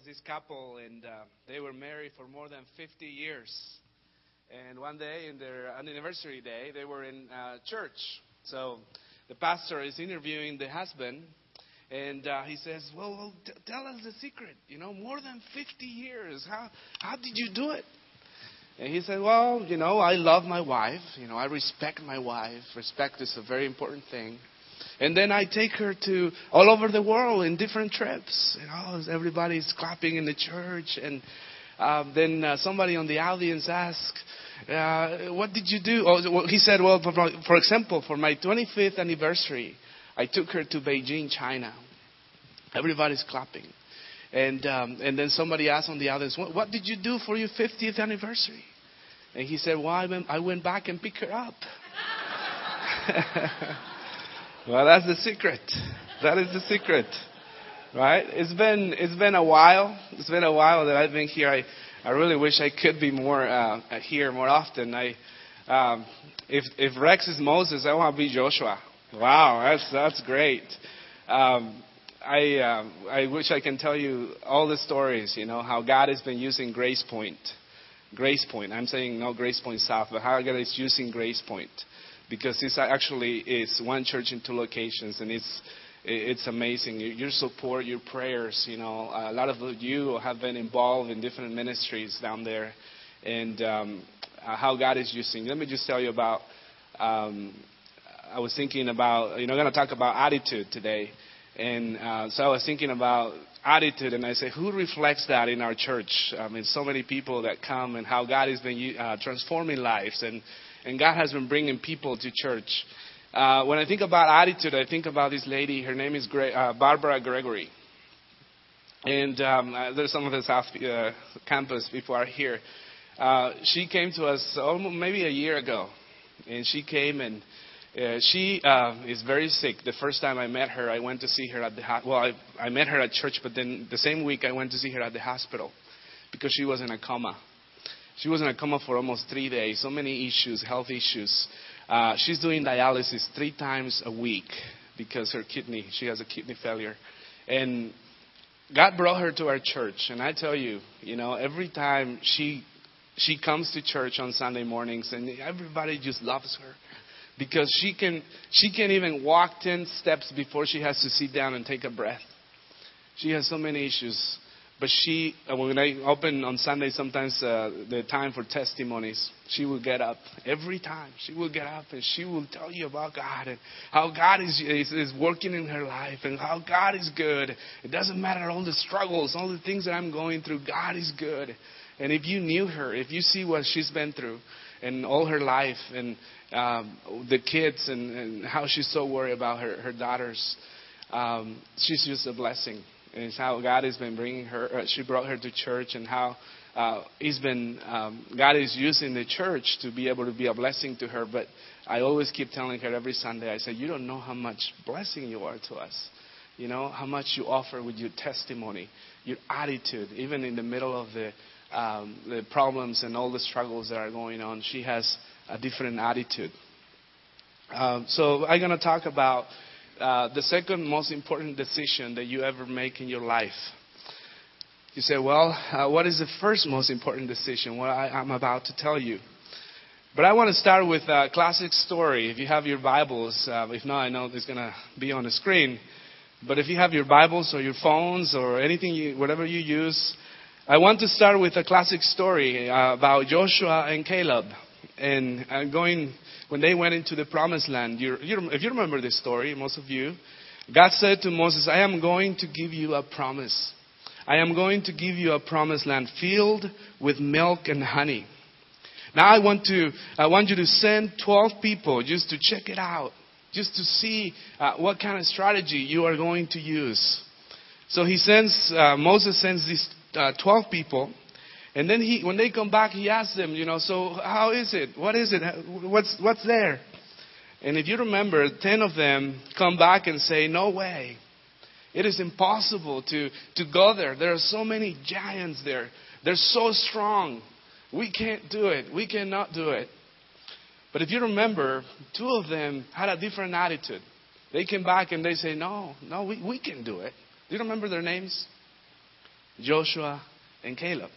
was this couple, and uh, they were married for more than 50 years. And one day, in their anniversary day, they were in uh, church. So the pastor is interviewing the husband, and uh, he says, "Well, well t- tell us the secret. You know, more than 50 years. How how did you do it?" And he said, "Well, you know, I love my wife. You know, I respect my wife. Respect is a very important thing." And then I take her to all over the world in different trips. You know, everybody's clapping in the church, and um, then uh, somebody on the audience asks, uh, "What did you do?" Oh, he said, "Well, for, for example, for my 25th anniversary, I took her to Beijing, China. Everybody's clapping." And um, and then somebody asked on the audience, what, "What did you do for your 50th anniversary?" And he said, "Well, I went, I went back and picked her up." Well, that's the secret. That is the secret. Right? It's been it's been a while. It's been a while that I've been here. I I really wish I could be more uh, here more often. I um, if if Rex is Moses, I want to be Joshua. Wow, that's that's great. Um, I um, I wish I can tell you all the stories. You know how God has been using Grace Point, Grace Point. I'm saying no Grace Point South, but how God is using Grace Point because it's actually is one church in two locations, and it's it's amazing. Your support, your prayers, you know, a lot of you have been involved in different ministries down there, and um, uh, how God is using. Let me just tell you about. Um, I was thinking about, you know, I'm going to talk about attitude today, and uh, so I was thinking about attitude, and I said, who reflects that in our church? I mean, so many people that come, and how God has been uh, transforming lives, and and God has been bringing people to church. Uh, when I think about attitude, I think about this lady. Her name is Gre- uh, Barbara Gregory. And um, uh, there's some of the South campus people are here. Uh, she came to us almost maybe a year ago, and she came and uh, she is very sick. The first time I met her, I went to see her at the ho- well. I, I met her at church, but then the same week I went to see her at the hospital because she was in a coma. She was in a coma for almost three days. So many issues, health issues. Uh, she's doing dialysis three times a week because her kidney, she has a kidney failure. And God brought her to our church. And I tell you, you know, every time she she comes to church on Sunday mornings and everybody just loves her because she can she can even walk 10 steps before she has to sit down and take a breath. She has so many issues. But she, uh, when I open on Sunday, sometimes uh, the time for testimonies, she will get up every time. She will get up and she will tell you about God and how God is, is, is working in her life and how God is good. It doesn't matter all the struggles, all the things that I'm going through. God is good. And if you knew her, if you see what she's been through and all her life and um, the kids and, and how she's so worried about her, her daughters, um, she's just a blessing and it's how God has been bringing her. Uh, she brought her to church, and how uh, He's been um, God is using the church to be able to be a blessing to her. But I always keep telling her every Sunday. I say, you don't know how much blessing you are to us. You know how much you offer with your testimony, your attitude, even in the middle of the um, the problems and all the struggles that are going on. She has a different attitude. Um, so I'm going to talk about uh, the second most important decision that you ever make in your life. You say, well, uh, what is the first most important decision? Well, I, I'm about to tell you. But I want to start with a classic story. If you have your Bibles, uh, if not, I know it's going to be on the screen. But if you have your Bibles or your phones or anything, you, whatever you use, I want to start with a classic story uh, about Joshua and Caleb. And I'm going when they went into the promised land. You, you, if you remember this story, most of you, God said to Moses, I am going to give you a promise. I am going to give you a promised land filled with milk and honey. Now I want to, I want you to send 12 people just to check it out, just to see uh, what kind of strategy you are going to use. So he sends, uh, Moses sends these uh, 12 people, and then he, when they come back, he asks them, you know, so how is it? What is it? What's, what's there? And if you remember, 10 of them come back and say, no way. It is impossible to, to go there. There are so many giants there. They're so strong. We can't do it. We cannot do it. But if you remember, two of them had a different attitude. They came back and they say, no, no, we, we can do it. Do you remember their names? Joshua, and Caleb.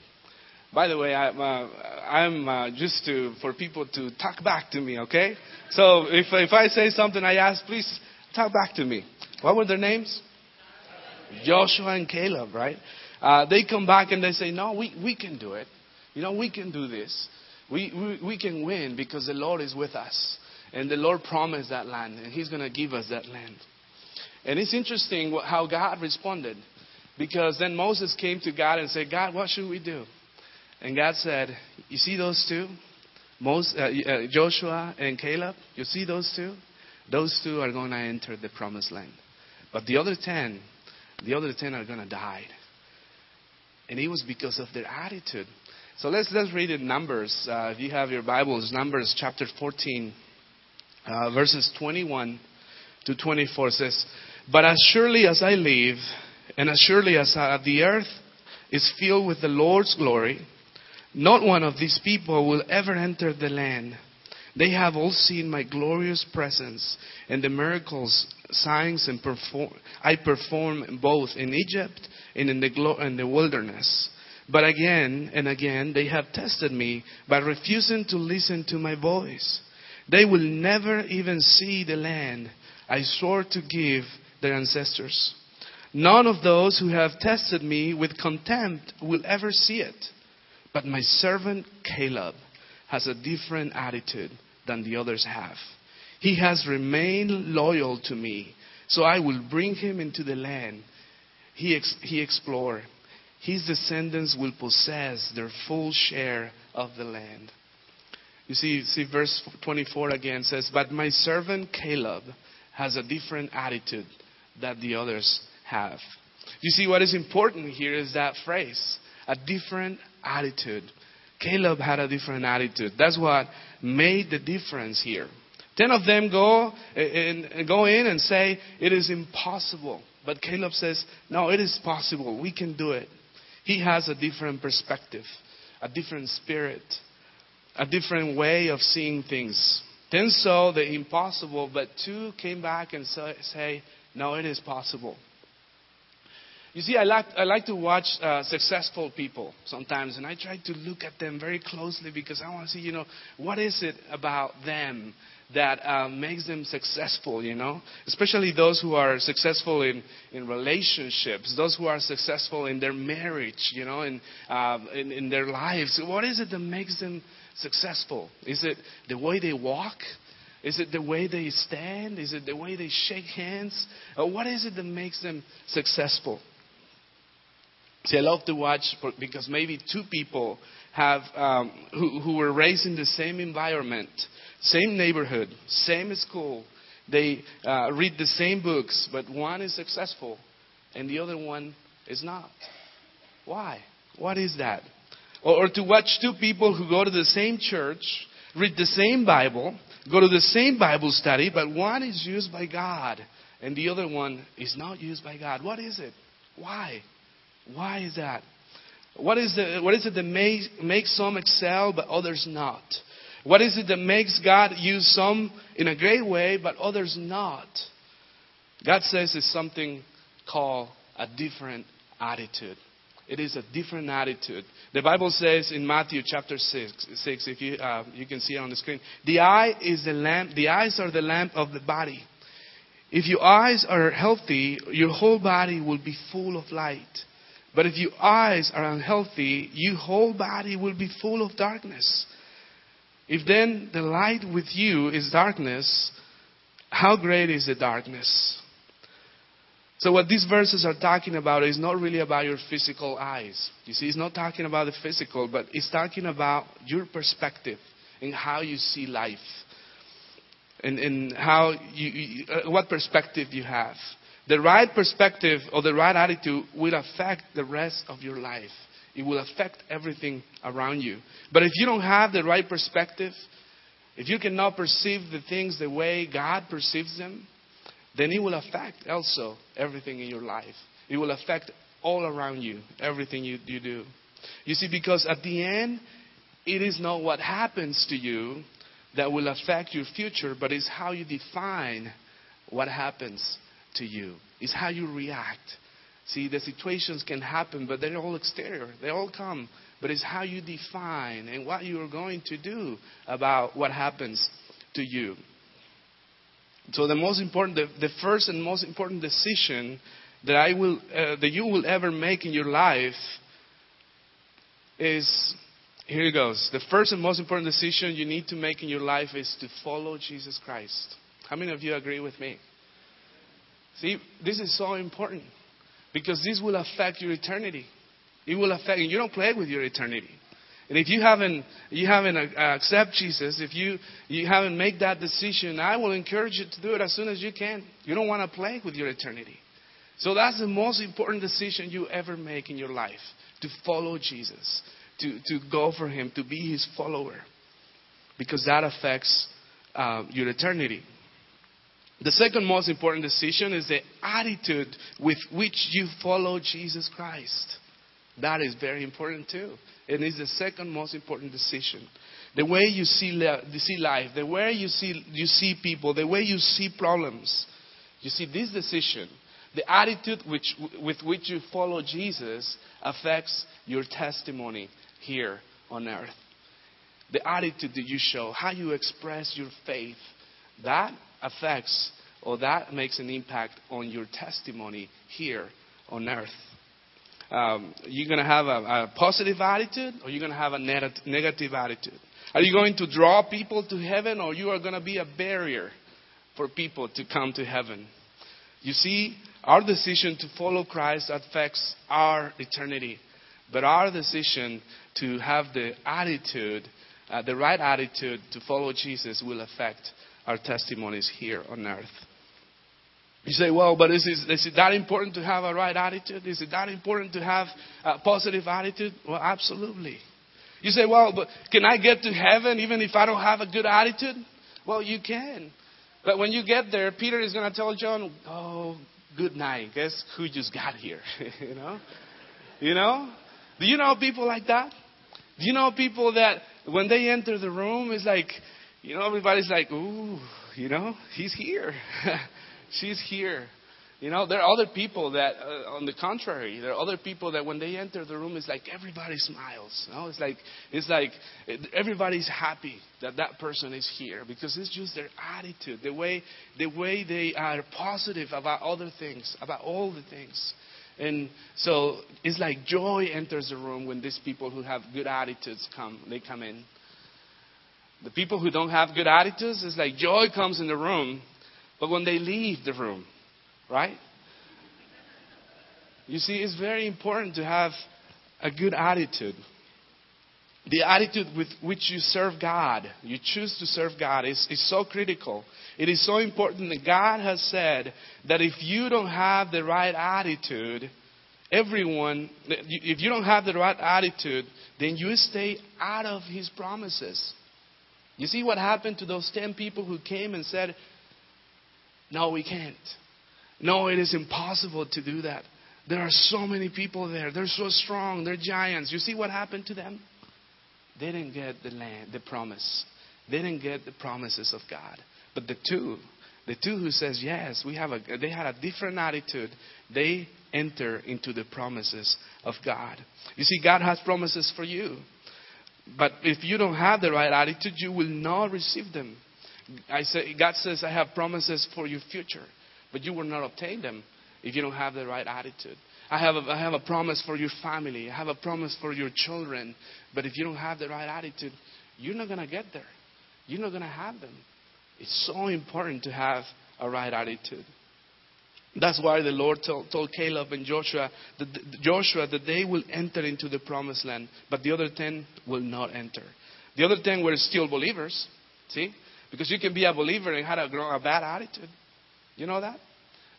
By the way, I, uh, I'm uh, just to for people to talk back to me, okay? So if if I say something, I ask, please talk back to me. What were their names? Joshua and Caleb, right? Uh, they come back and they say, no, we we can do it. You know, we can do this. We we, we can win because the Lord is with us, and the Lord promised that land, and He's going to give us that land. And it's interesting how God responded, because then Moses came to God and said, God, what should we do? And God said, You see those two? Most, uh, uh, Joshua and Caleb? You see those two? Those two are going to enter the promised land. But the other ten, the other ten are going to die. And it was because of their attitude. So let's, let's read in Numbers. Uh, if you have your Bibles, Numbers chapter 14, uh, verses 21 to 24 says, But as surely as I live, and as surely as uh, the earth is filled with the Lord's glory, not one of these people will ever enter the land. They have all seen my glorious presence and the miracles, signs, and perform, I perform both in Egypt and in the, glo- in the wilderness. But again and again they have tested me by refusing to listen to my voice. They will never even see the land I swore to give their ancestors. None of those who have tested me with contempt will ever see it. But my servant Caleb has a different attitude than the others have. He has remained loyal to me, so I will bring him into the land he, ex- he explored. His descendants will possess their full share of the land. You see, see verse 24 again says, But my servant Caleb has a different attitude that the others have. You see, what is important here is that phrase, a different attitude. Caleb had a different attitude. That's what made the difference here. Ten of them go eh, and eh, go in and say it is impossible, but Caleb says, "No, it is possible. We can do it." He has a different perspective, a different spirit, a different way of seeing things. Ten saw the impossible, but two came back and say, "No, it is possible." You see, I like, I like to watch uh, successful people sometimes, and I try to look at them very closely because I want to see, you know, what is it about them that uh, makes them successful, you know? Especially those who are successful in, in relationships, those who are successful in their marriage, you know, in, uh, in, in their lives. What is it that makes them successful? Is it the way they walk? Is it the way they stand? Is it the way they shake hands? Or what is it that makes them successful? See, I love to watch because maybe two people have um, who, who were raised in the same environment, same neighborhood, same school. They uh, read the same books, but one is successful and the other one is not. Why? What is that? Or, or to watch two people who go to the same church, read the same Bible, go to the same Bible study, but one is used by God and the other one is not used by God. What is it? Why? Why is that? What is, the, what is it that makes, makes some excel but others not? What is it that makes God use some in a great way but others not? God says it's something called a different attitude. It is a different attitude. The Bible says in Matthew chapter 6, 6 if you, uh, you can see it on the screen, the eye is the lamp, the eyes are the lamp of the body. If your eyes are healthy, your whole body will be full of light. But if your eyes are unhealthy, your whole body will be full of darkness. If then the light with you is darkness, how great is the darkness? So, what these verses are talking about is not really about your physical eyes. You see, it's not talking about the physical, but it's talking about your perspective and how you see life and, and how you, you, uh, what perspective you have. The right perspective or the right attitude will affect the rest of your life. It will affect everything around you. But if you don't have the right perspective, if you cannot perceive the things the way God perceives them, then it will affect also everything in your life. It will affect all around you, everything you, you do. You see, because at the end, it is not what happens to you that will affect your future, but it's how you define what happens to you. It's how you react. See, the situations can happen, but they're all exterior. They all come. But it's how you define and what you are going to do about what happens to you. So the most important, the, the first and most important decision that I will, uh, that you will ever make in your life is here it goes. The first and most important decision you need to make in your life is to follow Jesus Christ. How many of you agree with me? See, this is so important because this will affect your eternity. It will affect, and you don't play with your eternity. And if you haven't, you haven't uh, accept Jesus, if you, you haven't made that decision, I will encourage you to do it as soon as you can. You don't want to play with your eternity. So that's the most important decision you ever make in your life to follow Jesus, to, to go for Him, to be His follower, because that affects uh, your eternity. The second most important decision is the attitude with which you follow Jesus Christ. That is very important too. And it's the second most important decision. The way you see, you see life, the way you see, you see people, the way you see problems. You see, this decision, the attitude which, with which you follow Jesus, affects your testimony here on earth. The attitude that you show, how you express your faith, that affects or that makes an impact on your testimony here on earth. Um, you're going to have a, a, positive attitude or you're going to have a negative attitude. Are you going to draw people to heaven or you are going to be a barrier for people to come to heaven? You see, our decision to follow Christ affects our eternity. But our decision to have the attitude, uh, the right attitude to follow Jesus will affect our testimonies here on earth. You say, well, but is it, is it that important to have a right attitude? Is it that important to have a positive attitude? Well, absolutely. You say, well, but can I get to heaven even if I don't have a good attitude? Well, you can. But when you get there, Peter is going to tell John, oh, good night. Guess who just got here? you know? You know? Do you know people like that? Do you know people that when they enter the room, it's like, you know, everybody's like, ooh, you know, he's here. She's here. You know, there are other people that, uh, on the contrary, there are other people that when they enter the room, it's like everybody smiles. You know? It's like it's like everybody's happy that that person is here because it's just their attitude, the way the way they are positive about other things, about all the things. And so it's like joy enters the room when these people who have good attitudes come. They come in. The people who don't have good attitudes, it's like joy comes in the room but when they leave the room, right? You see, it's very important to have a good attitude. The attitude with which you serve God, you choose to serve God, is, is so critical. It is so important that God has said that if you don't have the right attitude, everyone, if you don't have the right attitude, then you stay out of His promises. You see what happened to those 10 people who came and said, no, we can't. No, it is impossible to do that. There are so many people there. They're so strong. They're giants. You see what happened to them? They didn't get the land, the promise. They didn't get the promises of God. But the two, the two who says yes, we have a, they had a different attitude. They enter into the promises of God. You see, God has promises for you. But if you don't have the right attitude, you will not receive them. I say, God says, I have promises for your future, but you will not obtain them if you don't have the right attitude. I have, a, I have a promise for your family. I have a promise for your children. But if you don't have the right attitude, you're not going to get there. You're not going to have them. It's so important to have a right attitude. That's why the Lord told, told Caleb and Joshua that, Joshua that they will enter into the promised land, but the other ten will not enter. The other ten were still believers. See? Because you can be a believer and have a, a bad attitude. You know that?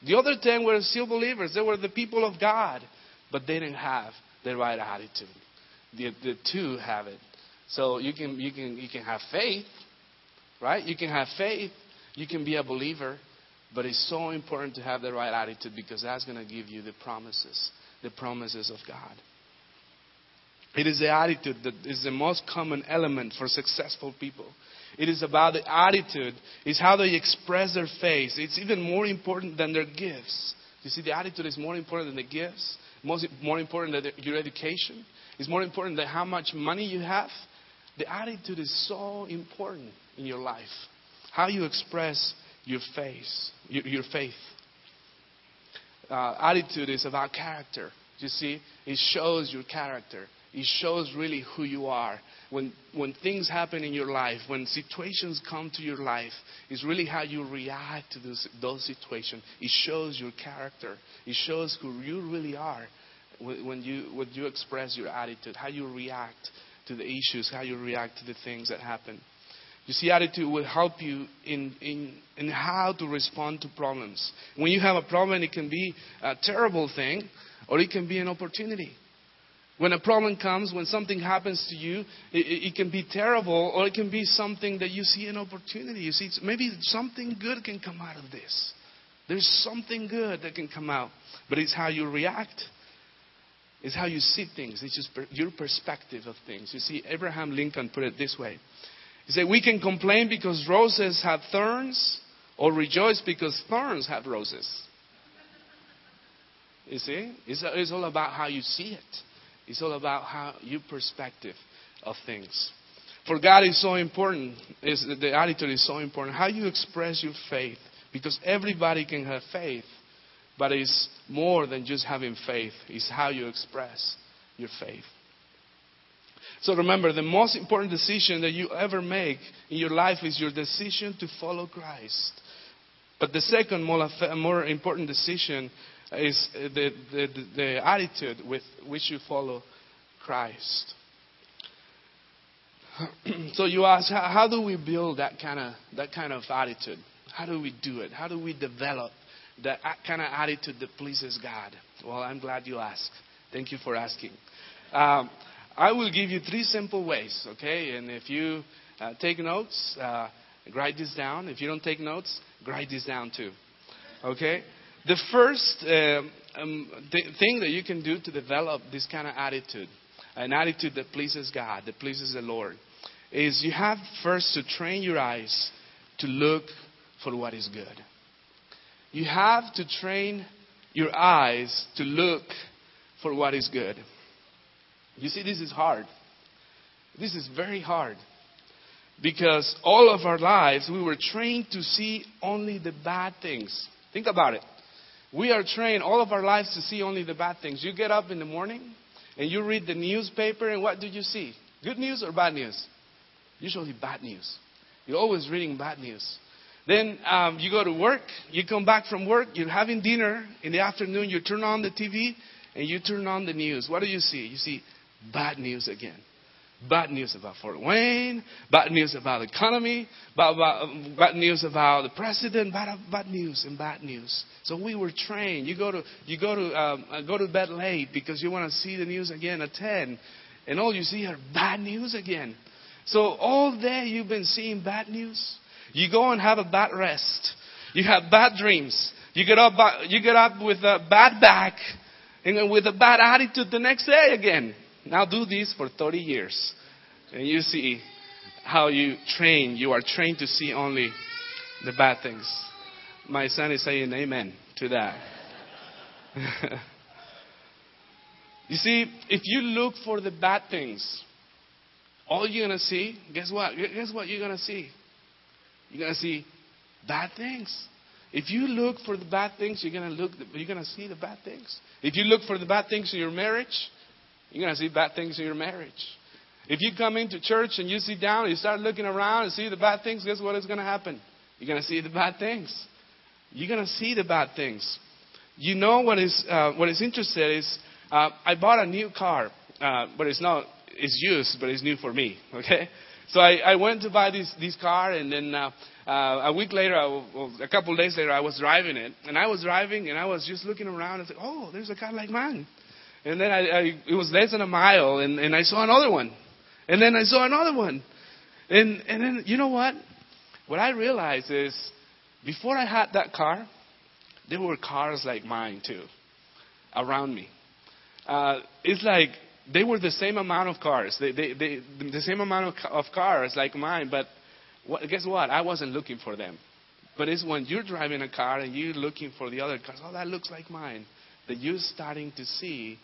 The other ten were still believers. They were the people of God, but they didn't have the right attitude. The, the two have it. So you can, you, can, you can have faith, right? You can have faith. You can be a believer. But it's so important to have the right attitude because that's going to give you the promises, the promises of God. It is the attitude that is the most common element for successful people. It is about the attitude. It's how they express their faith. It's even more important than their gifts. You see, the attitude is more important than the gifts, most, more important than your education. It's more important than how much money you have. The attitude is so important in your life. How you express your faith. Your, your faith. Uh, attitude is about character. You see, it shows your character. It shows really who you are. When, when things happen in your life, when situations come to your life, it's really how you react to those, those situations. It shows your character. It shows who you really are when you, when you express your attitude, how you react to the issues, how you react to the things that happen. You see, attitude will help you in, in, in how to respond to problems. When you have a problem, it can be a terrible thing or it can be an opportunity. When a problem comes, when something happens to you, it, it, can be terrible or it can be something that you see an opportunity. You see, maybe something good can come out of this. There's something good that can come out, but it's how you react. It's how you see things. It's just your perspective of things. You see, Abraham Lincoln put it this way. He said, We can complain because roses have thorns, or rejoice because thorns have roses. You see? It's, it's all about how you see it. It's all about how your perspective of things. For God is so important. Is the attitude is so important. How you express your faith, because everybody can have faith, but it's more than just having faith. It's how you express your faith. So remember, the most important decision that you ever make in your life is your decision to follow Christ. But the second more, important decision is the, the, the attitude with which you follow Christ. so you ask, how, how do we build that kind of that kind of attitude? How do we do it? How do we develop that kind of attitude that pleases God? Well, I'm glad you asked. Thank you for asking. Um, I will give you three simple ways, okay? And if you uh, take notes, uh, write this down. If you don't take notes, write this down too, okay? The first uh, um, th- thing that you can do to develop this kind of attitude, an attitude that pleases God, that pleases the Lord, is you have first to train your eyes to look for what is good. You have to train your eyes to look for what is good. You see, this is hard. This is very hard. Because all of our lives, we were trained to see only the bad things. Think about it. We are trained all of our lives to see only the bad things. You get up in the morning and you read the newspaper, and what do you see? Good news or bad news? Usually bad news. You're always reading bad news. Then um, you go to work, you come back from work, you're having dinner in the afternoon, you turn on the TV, and you turn on the news. What do you see? You see bad news again. Bad news about Fort Wayne, bad news about the economy, bad, bad, bad news about the president, bad, bad news and bad news. So we were trained. You go to you go to um, uh, go to bed late because you want to see the news again at ten, and all you see are bad news again. So all day you've been seeing bad news. You go and have a bad rest. You have bad dreams. You get up you get up with a bad back and with a bad attitude the next day again. Now do this for 30 years. And you see how you train. You are trained to see only the bad things. My son is saying amen to that. you see, if you look for the bad things, all you're going to see, guess what? Guess what you're going to see? You're going to see bad things. If you look for the bad things, you're going to look. You're going to see the bad things. If you look for the bad things in your marriage, you're going to see bad things in your marriage. If you come into church and you sit down and you start looking around and see the bad things, guess what is going to happen? You're going to see the bad things. You're going to see the bad things. You know what is uh, what is interesting is uh, I bought a new car, uh, but it's not it's used, but it's new for me. Okay, so I, I went to buy this this car, and then uh, uh, a week later, I, well, a couple of days later, I was driving it, and I was driving, and I was just looking around and said, "Oh, there's a car like mine." And then I, I, it was less than a mile, and, and I saw another one. And then I saw another one. And, and then, you know what? What I realized is, before I had that car, there were cars like mine too, around me. Uh, it's like they were the same amount of cars, they, they, they, the same amount of, of cars like mine, but what, guess what? I wasn't looking for them. But it's when you're driving a car and you're looking for the other cars, oh, that looks like mine, that you're starting to see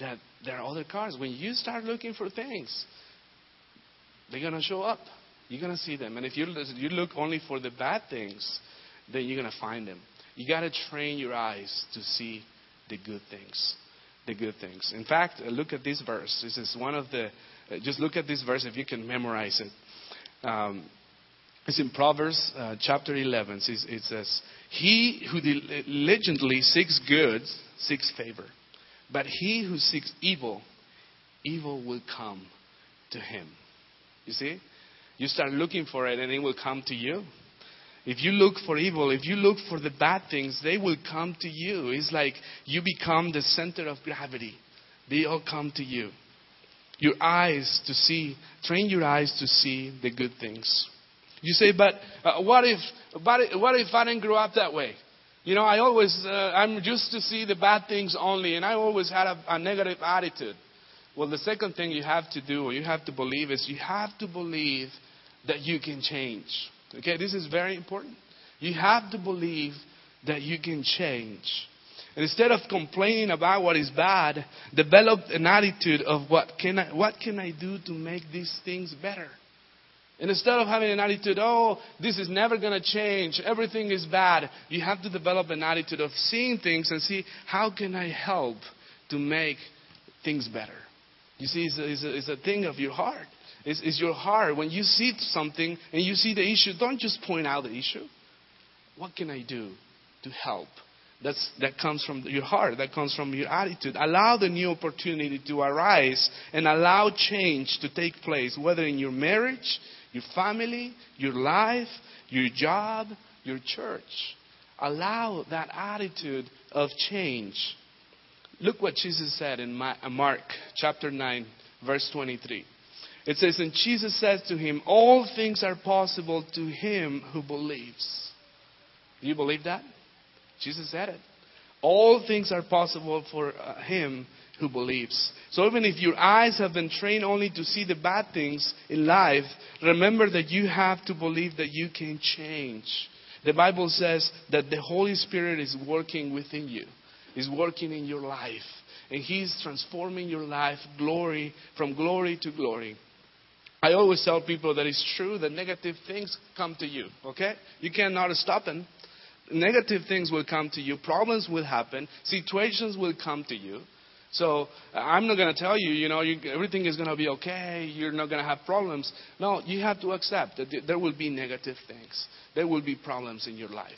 that there are other cars. When you start looking for things, they're going to show up. You're going to see them. And if you, you look only for the bad things, then you're going to find them. You got to train your eyes to see the good things. The good things. In fact, uh, look at this verse. This is one of the. Uh, just look at this verse if you can memorize it. Um, it's in Proverbs uh, chapter 11. It says, He who diligently seeks good seeks favor, but he who seeks evil, evil will come to him. You see? You start looking for it and it will come to you. If you look for evil, if you look for the bad things, they will come to you. It's like you become the center of gravity. They all come to you. Your eyes to see, train your eyes to see the good things. You say, but uh, what if, but what if I didn't grow up that way? You know, I always, uh, I'm used to see the bad things only, and I always had a, a negative attitude. Well, the second thing you have to do, or you have to believe, is you have to believe that you can change. Okay, this is very important. You have to believe that you can change. And instead of complaining about what is bad, develop an attitude of what can I, what can I do to make these things better? And instead of having an attitude, oh, this is never going to change, everything is bad, you have to develop an attitude of seeing things and see how can I help to make things better. You see, it's a, it's a, it's a thing of your heart. It's, it's your heart. When you see something and you see the issue, don't just point out the issue. What can I do to help? That's, that comes from your heart. That comes from your attitude. Allow the new opportunity to arise and allow change to take place, whether in your marriage, your family, your life, your job, your church. Allow that attitude of change. Look what Jesus said in Mark chapter 9, verse 23. It says, And Jesus says to him, All things are possible to him who believes. Do you believe that? Jesus said it. All things are possible for uh, him who believes. So even if your eyes have been trained only to see the bad things in life, remember that you have to believe that you can change. The Bible says that the Holy Spirit is working within you, is working in your life, and He's transforming your life glory from glory to glory. I always tell people that it's true that negative things come to you, okay? You cannot stop them. Negative things will come to you, problems will happen, situations will come to you. So I'm not going to tell you, you know, you, everything is going to be okay. You're not going to have problems. No, you have to accept that there will be negative things. There will be problems in your life.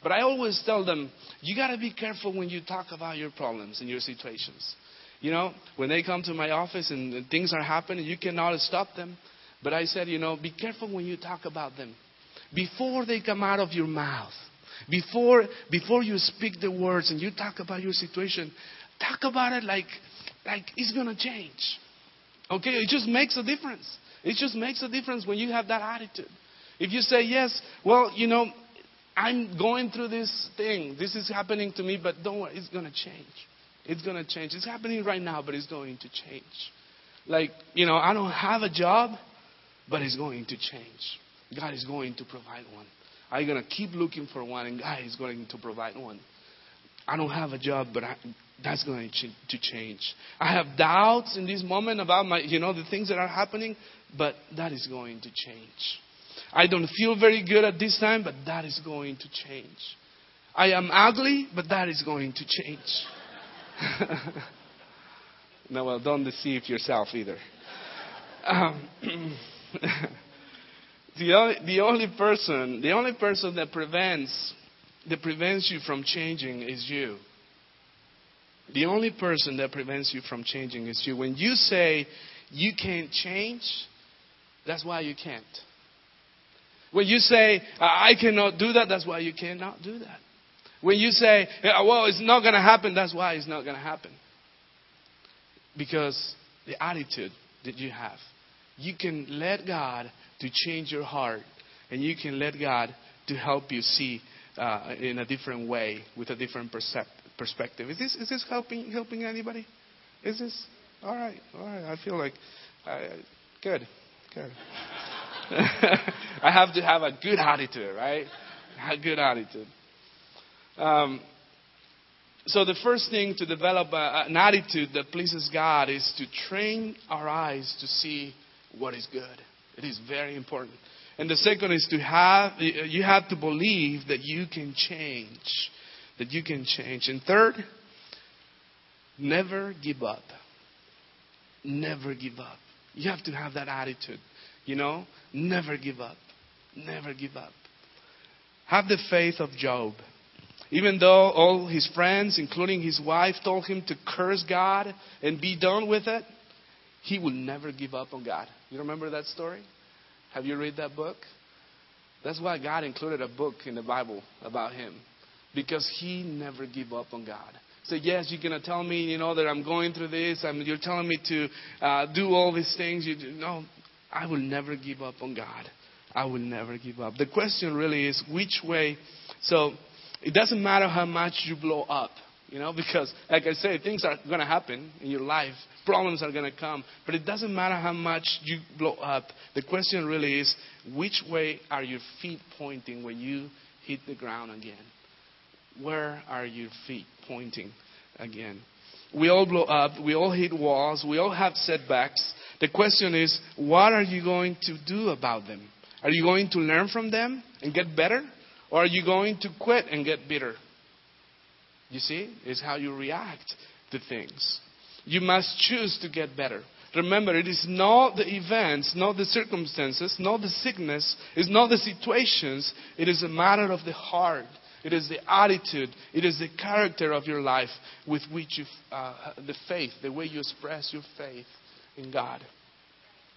But I always tell them, you got to be careful when you talk about your problems and your situations. You know, when they come to my office and things are happening, you cannot stop them. But I said, you know, be careful when you talk about them. Before they come out of your mouth, before, before you speak the words and you talk about your situation, talk about it like, like it's going to change. Okay? It just makes a difference. It just makes a difference when you have that attitude. If you say, yes, well, you know, I'm going through this thing. This is happening to me, but don't worry, it's going to change. It's going to change. It's happening right now, but it's going to change. Like, you know, I don't have a job, but it's going to change. God is going to provide one. I'm going to keep looking for one, and God is going to provide one. I don't have a job, but I, that's going to change. I have doubts in this moment about my, you know, the things that are happening, but that is going to change. I don't feel very good at this time, but that is going to change. I am ugly, but that is going to change. no, well, don't deceive yourself either. Um, the, only, the only person, the only person that prevents that prevents you from changing is you. The only person that prevents you from changing is you. When you say you can't change, that's why you can't. When you say, I cannot do that, that's why you cannot do that. When you say, well, it's not going to happen, that's why it's not going to happen. Because the attitude that you have, you can let God to change your heart, and you can let God to help you see uh, in a different way with a different perspective. Is this is this helping helping anybody? Is this all right? All right. I feel like good, good. I have to have a good attitude, right? A good attitude. Um, so the first thing to develop a, an attitude that pleases God is to train our eyes to see what is good. It is very important. And the second is to have you have to believe that you can change. That you can change. And third, never give up. Never give up. You have to have that attitude. You know? Never give up. Never give up. Have the faith of Job. Even though all his friends, including his wife, told him to curse God and be done with it, he would never give up on God. You remember that story? Have you read that book? That's why God included a book in the Bible about him. Because he never gave up on God. So yes, you're gonna tell me, you know, that I'm going through this. I'm, you're telling me to uh, do all these things. You do, no, I will never give up on God. I will never give up. The question really is which way. So it doesn't matter how much you blow up, you know, because like I say, things are going to happen in your life. Problems are going to come. But it doesn't matter how much you blow up. The question really is which way are your feet pointing when you hit the ground again? Where are your feet pointing again? We all blow up. We all hit walls. We all have setbacks. The question is, what are you going to do about them? Are you going to learn from them and get better? Or are you going to quit and get bitter? You see, it's how you react to things. You must choose to get better. Remember, it is not the events, not the circumstances, not the sickness, it's not the situations. It is a matter of the heart. It is the attitude. It is the character of your life with which you, uh, the faith, the way you express your faith in God.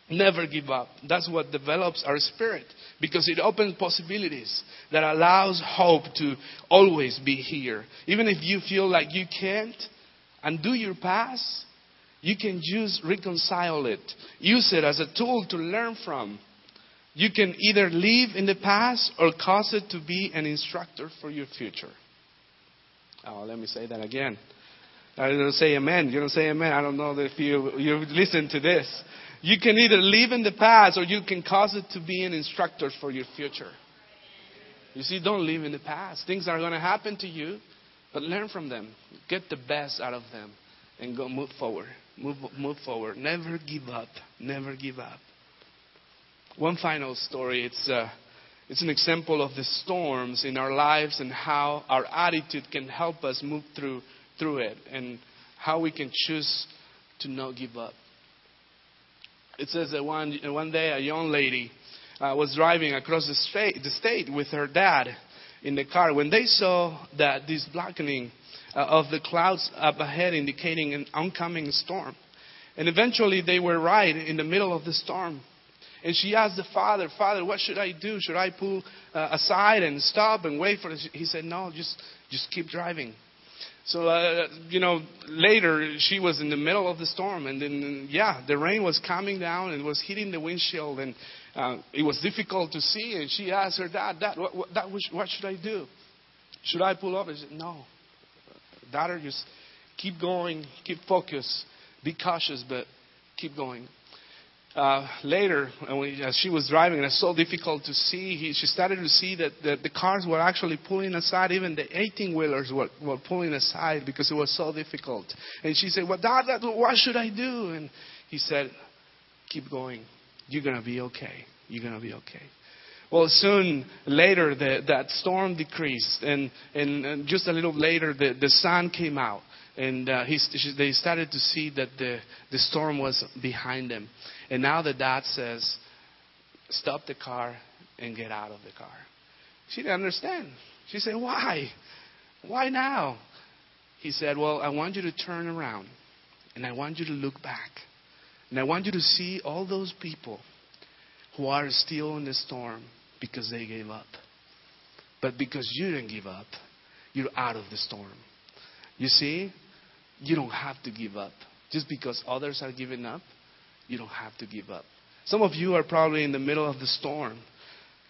Never give up. That's what develops our spirit because it opens possibilities that allows hope to always be here. Even if you feel like you can't undo your past, you can just reconcile it. Use it as a tool to learn from. You can either live in the past or cause it to be an instructor for your future. Oh, let me say that again. I don't say amen. You don't say amen. I don't know if you you listen to this. You can either live in the past or you can cause it to be an instructor for your future. You see, don't live in the past. Things are going to happen to you, but learn from them. Get the best out of them and go move forward. Move, move forward. Never give up. Never give up. One final story. It's, uh, it's an example of the storms in our lives and how our attitude can help us move through, through it and how we can choose to not give up it says that one, one day a young lady uh, was driving across the state, the state with her dad in the car when they saw that this blackening uh, of the clouds up ahead indicating an oncoming storm. And eventually they were right in the middle of the storm. And she asked the father, Father, what should I do? Should I pull uh, aside and stop and wait for it? He said, No, just, just keep driving. So, uh, you know, later she was in the middle of the storm, and then, yeah, the rain was coming down and was hitting the windshield, and uh, it was difficult to see. And she asked her dad, Dad, what, what, that, what should I do? Should I pull up? He said, No. Daughter, just keep going, keep focused, be cautious, but keep going uh, later, we, as she was driving, and it's so difficult to see, he, she started to see that the, the cars were actually pulling aside. Even the 18 wheelers were, were pulling aside because it was so difficult. And she said, Well, Dad, what should I do? And he said, Keep going. You're going to be okay. You're going to be okay. Well, soon later, the, that storm decreased, and, and, and just a little later, the, the sun came out and uh, he, they started to see that the, the storm was behind them. And now the dad says, Stop the car and get out of the car. She didn't understand. She said, Why? Why now? He said, Well, I want you to turn around and I want you to look back. And I want you to see all those people who are still in the storm because they gave up. But because you didn't give up, you're out of the storm. You see, you don't have to give up. Just because others are giving up, you don't have to give up. Some of you are probably in the middle of the storm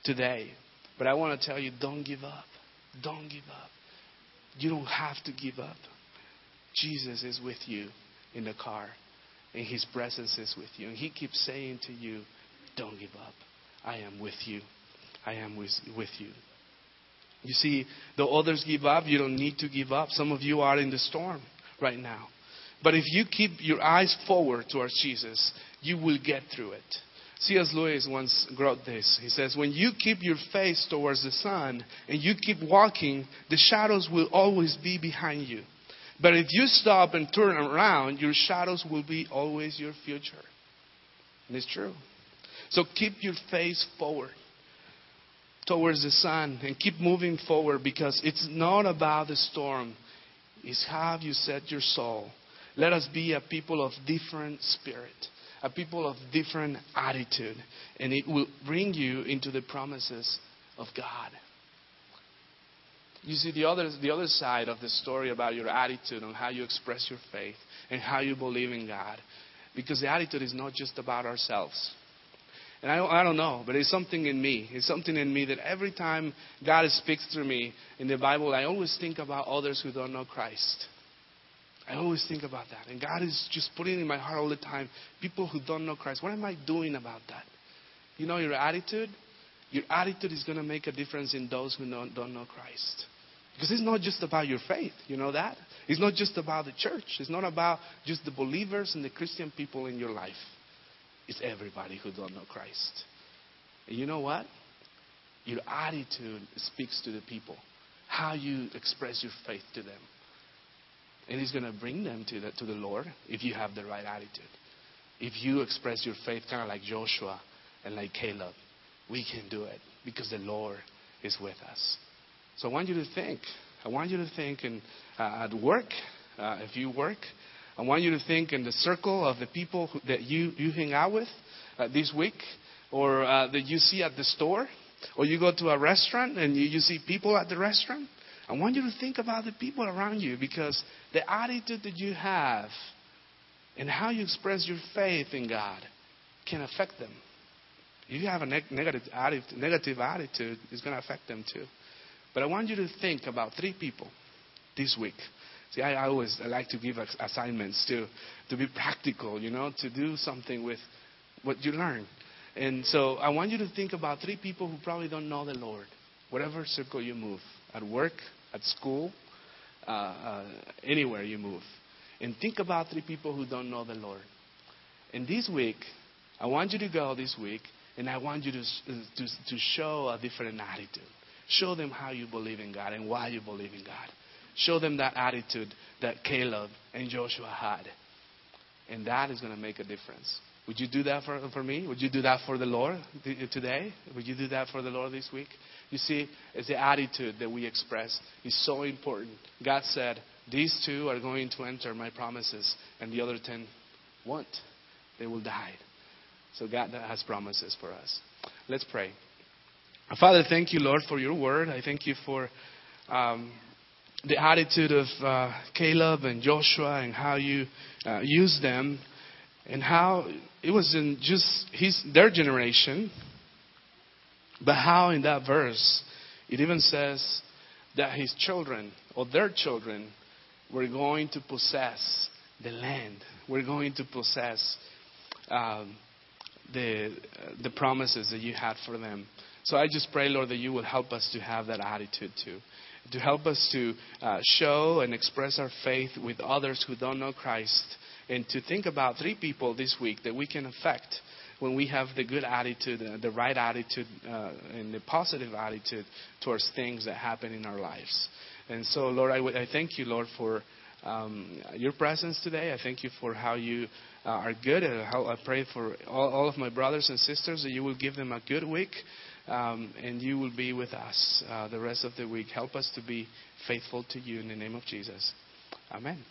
today. But I want to tell you don't give up. Don't give up. You don't have to give up. Jesus is with you in the car, and His presence is with you. And He keeps saying to you, Don't give up. I am with you. I am with, with you. You see, the others give up, you don't need to give up. Some of you are in the storm right now. But if you keep your eyes forward towards Jesus, you will get through it. C.S. Lewis once wrote this. He says, When you keep your face towards the sun and you keep walking, the shadows will always be behind you. But if you stop and turn around, your shadows will be always your future. And it's true. So keep your face forward towards the sun and keep moving forward because it's not about the storm. It's have you set your soul. Let us be a people of different spirit, a people of different attitude, and it will bring you into the promises of God. You see, the other, the other side of the story about your attitude and how you express your faith and how you believe in God. Because the attitude is not just about ourselves. And I don't, I don't know, but it's something in me. It's something in me that every time God speaks through me in the Bible, I always think about others who don't know Christ. I always think about that. And God is just putting in my heart all the time people who don't know Christ. What am I doing about that? You know, your attitude? Your attitude is going to make a difference in those who don't, don't know Christ. Because it's not just about your faith. You know that? It's not just about the church. It's not about just the believers and the Christian people in your life. It's everybody who don't know Christ. And you know what? Your attitude speaks to the people. How you express your faith to them. And it's going to bring them to the, to the Lord if you have the right attitude. If you express your faith kind of like Joshua and like Caleb, we can do it because the Lord is with us. So I want you to think. I want you to think in, uh, at work, uh, if you work, I want you to think in the circle of the people who, that you, you hang out with uh, this week, or uh, that you see at the store, or you go to a restaurant and you, you see people at the restaurant. I want you to think about the people around you because the attitude that you have and how you express your faith in God can affect them. If you have a negative, attitude, negative attitude, it's going to affect them too. But I want you to think about three people this week See, I, I always I like to give assignments to to be practical, you know, to do something with what you learn. And so I want you to think about three people who probably don't know the Lord, whatever circle you move, at work, at school, uh, uh, anywhere you move. And think about three people who don't know the Lord. And this week, I want you to go this week, and I want you to, to, to show a different attitude. Show them how you believe in God and why you believe in God. Show them that attitude that Caleb and Joshua had. And that is going to make a difference. Would you do that for, for me? Would you do that for the Lord today? Would you do that for the Lord this week? You see, it's the attitude that we express is so important. God said, These two are going to enter my promises, and the other ten won't. They will die. So God has promises for us. Let's pray. Father, thank you, Lord, for your word. I thank you for um, the attitude of uh, Caleb and Joshua and how you uh, used them and how it was in just his their generation, but how in that verse it even says that his children or their children were going to possess the land. We're going to possess um, the the promises that you had for them. So I just pray, Lord, that you will help us to have that attitude too to help us to uh, show and express our faith with others who don't know Christ, and to think about three people this week that we can affect when we have the good attitude, uh, the right attitude, uh, and the positive attitude towards things that happen in our lives. And so, Lord, I, w- I thank you, Lord, for um, your presence today. I thank you for how you uh, are good. And how I pray for all, all of my brothers and sisters that you will give them a good week um, and you will be with us uh, the rest of the week. Help us to be faithful to you in the name of Jesus. Amen.